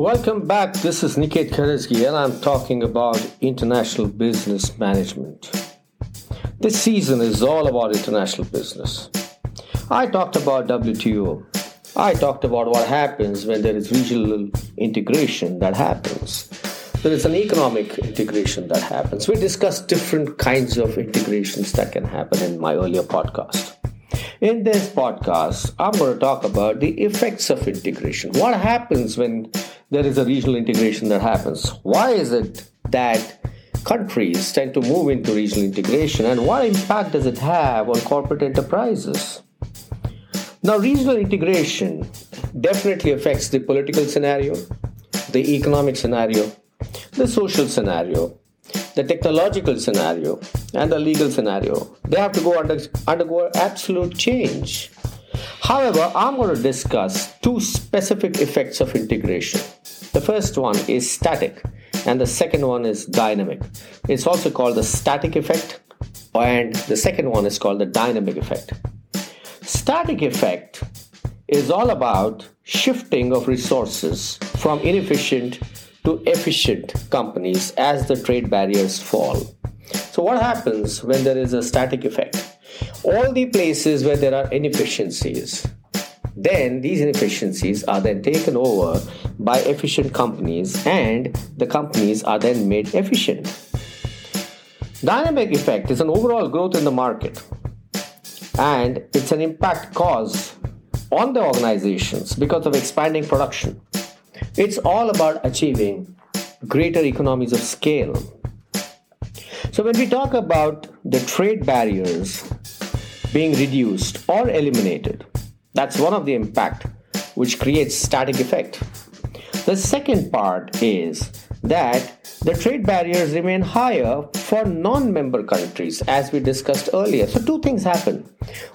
Welcome back. This is Niket Karajagi, and I'm talking about international business management. This season is all about international business. I talked about WTO. I talked about what happens when there is regional integration that happens. There is an economic integration that happens. We discussed different kinds of integrations that can happen in my earlier podcast. In this podcast, I'm going to talk about the effects of integration. What happens when there is a regional integration that happens. Why is it that countries tend to move into regional integration and what impact does it have on corporate enterprises? Now, regional integration definitely affects the political scenario, the economic scenario, the social scenario, the technological scenario, and the legal scenario. They have to go under, undergo absolute change. However, I'm going to discuss two specific effects of integration. The first one is static, and the second one is dynamic. It's also called the static effect, and the second one is called the dynamic effect. Static effect is all about shifting of resources from inefficient to efficient companies as the trade barriers fall. So, what happens when there is a static effect? All the places where there are inefficiencies, then these inefficiencies are then taken over by efficient companies and the companies are then made efficient. Dynamic effect is an overall growth in the market and it's an impact cause on the organizations because of expanding production. It's all about achieving greater economies of scale. So, when we talk about the trade barriers being reduced or eliminated, that's one of the impact which creates static effect. The second part is that the trade barriers remain higher for non member countries, as we discussed earlier. So, two things happen.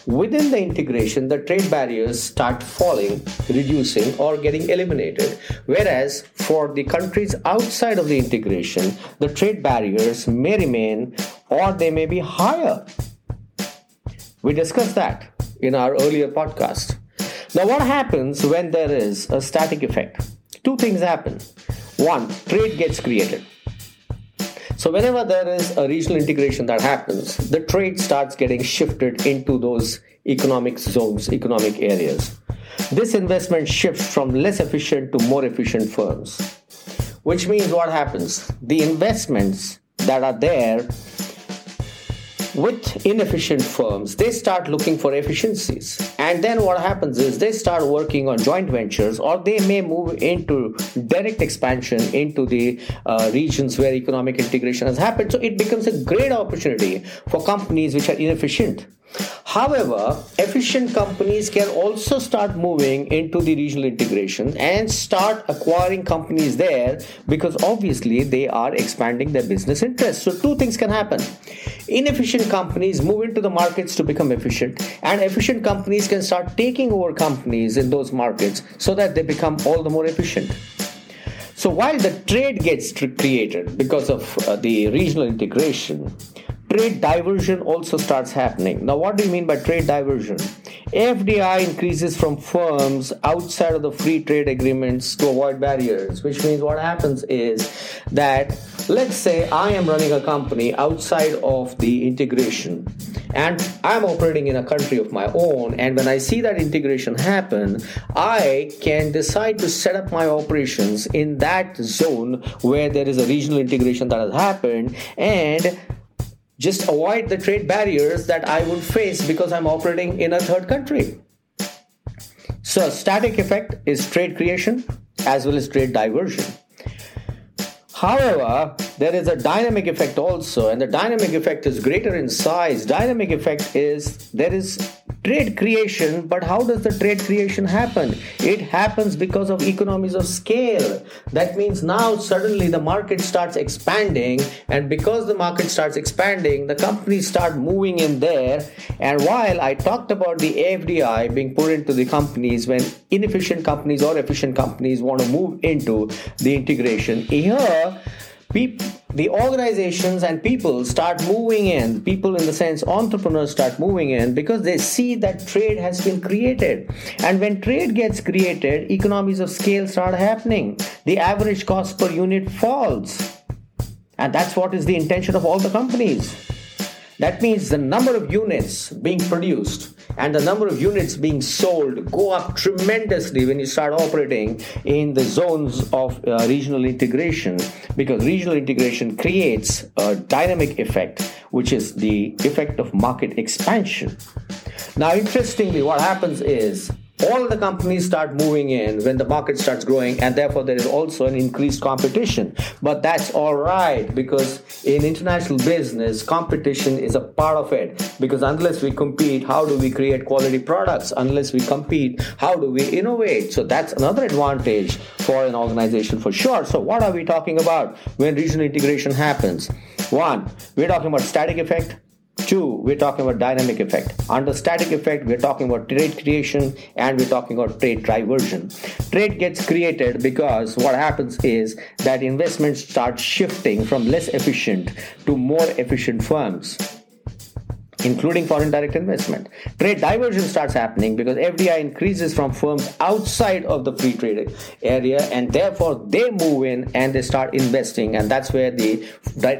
Within the integration, the trade barriers start falling, reducing, or getting eliminated. Whereas for the countries outside of the integration, the trade barriers may remain or they may be higher. We discussed that in our earlier podcast. Now, what happens when there is a static effect? Two things happen. One, trade gets created. So, whenever there is a regional integration that happens, the trade starts getting shifted into those economic zones, economic areas. This investment shifts from less efficient to more efficient firms, which means what happens? The investments that are there with inefficient firms, they start looking for efficiencies. And then what happens is they start working on joint ventures or they may move into direct expansion into the uh, regions where economic integration has happened. So it becomes a great opportunity for companies which are inefficient. However, efficient companies can also start moving into the regional integration and start acquiring companies there because obviously they are expanding their business interests. So, two things can happen. Inefficient companies move into the markets to become efficient, and efficient companies can start taking over companies in those markets so that they become all the more efficient. So, while the trade gets created because of uh, the regional integration, trade diversion also starts happening. Now, what do you mean by trade diversion? FDI increases from firms outside of the free trade agreements to avoid barriers, which means what happens is that let's say I am running a company outside of the integration and I'm operating in a country of my own, and when I see that integration happen, I can decide to set up my operations in that zone where there is a regional integration that has happened and just avoid the trade barriers that I would face because I'm operating in a third country. So, static effect is trade creation as well as trade diversion. However, there is a dynamic effect also, and the dynamic effect is greater in size. Dynamic effect is there is trade creation but how does the trade creation happen? It happens because of economies of scale. That means now suddenly the market starts expanding and because the market starts expanding the companies start moving in there. And while i talked about the fdi being put into the companies when inefficient companies or efficient companies want to move into the integration here people the organizations and people start moving in. People in the sense entrepreneurs start moving in because they see that trade has been created. And when trade gets created economies of scale start happening. The average cost per unit falls. And that's what is the intention of all the companies that means the number of units being produced and the number of units being sold go up tremendously when you start operating in the zones of uh, regional integration because regional integration creates a dynamic effect which is the effect of market expansion. Now interestingly what happens is all the companies start moving in when the market starts growing and therefore there is also an increased competition. But that's all right because in international business competition is a part of it. Because unless we compete how do we create quality products? Unless we compete how do we innovate? So that's another advantage for an organization for sure. So what are we talking about when regional integration happens? One we're talking about static effect Two, we're talking about dynamic effect. Under static effect, we're talking about trade creation and we're talking about trade diversion. Trade gets created because what happens is that investments start shifting from less efficient to more efficient firms including foreign direct investment. Trade diversion starts happening because FDI increases from firms outside of the free trade area and therefore they move in and they start investing and that's where the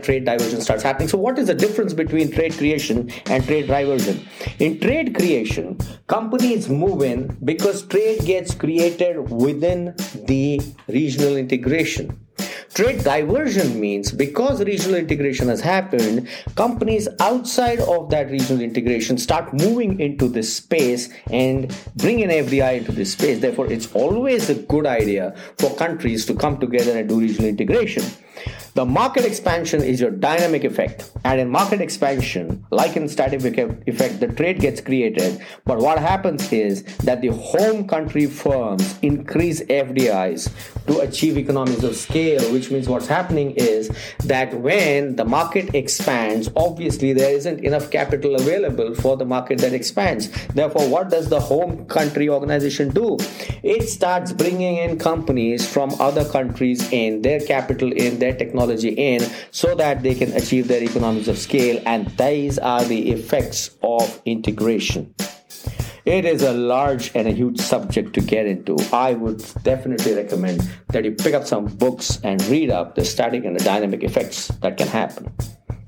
trade diversion starts happening. So what is the difference between trade creation and trade diversion? In trade creation, companies move in because trade gets created within the regional integration. Trade diversion means because regional integration has happened, companies outside of that regional integration start moving into this space and bring in FDI into this space. Therefore, it's always a good idea for countries to come together and do regional integration. The market expansion is your dynamic effect. And in market expansion, like in static effect, the trade gets created. But what happens is that the home country firms increase FDIs to achieve economies of scale, which means what's happening is that when the market expands, obviously there isn't enough capital available for the market that expands. Therefore, what does the home country organization do? It starts bringing in companies from other countries in, their capital in, their technology technology in so that they can achieve their economies of scale. And these are the effects of integration. It is a large and a huge subject to get into. I would definitely recommend that you pick up some books and read up the static and the dynamic effects that can happen.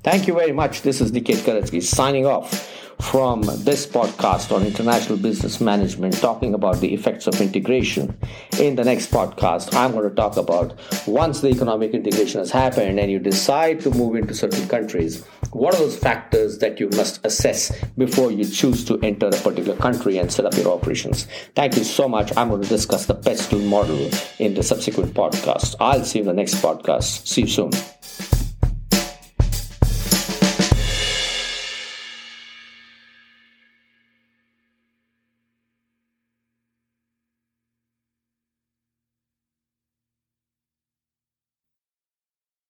Thank you very much. This is Niket Karajagi signing off from this podcast on international business management, talking about the effects of integration. In the next podcast, I'm going to talk about once the economic integration has happened and you decide to move into certain countries, what are those factors that you must assess before you choose to enter a particular country and set up your operations? Thank you so much. I'm going to discuss the PESTLE model in the subsequent podcast. I'll see you in the next podcast. See you soon.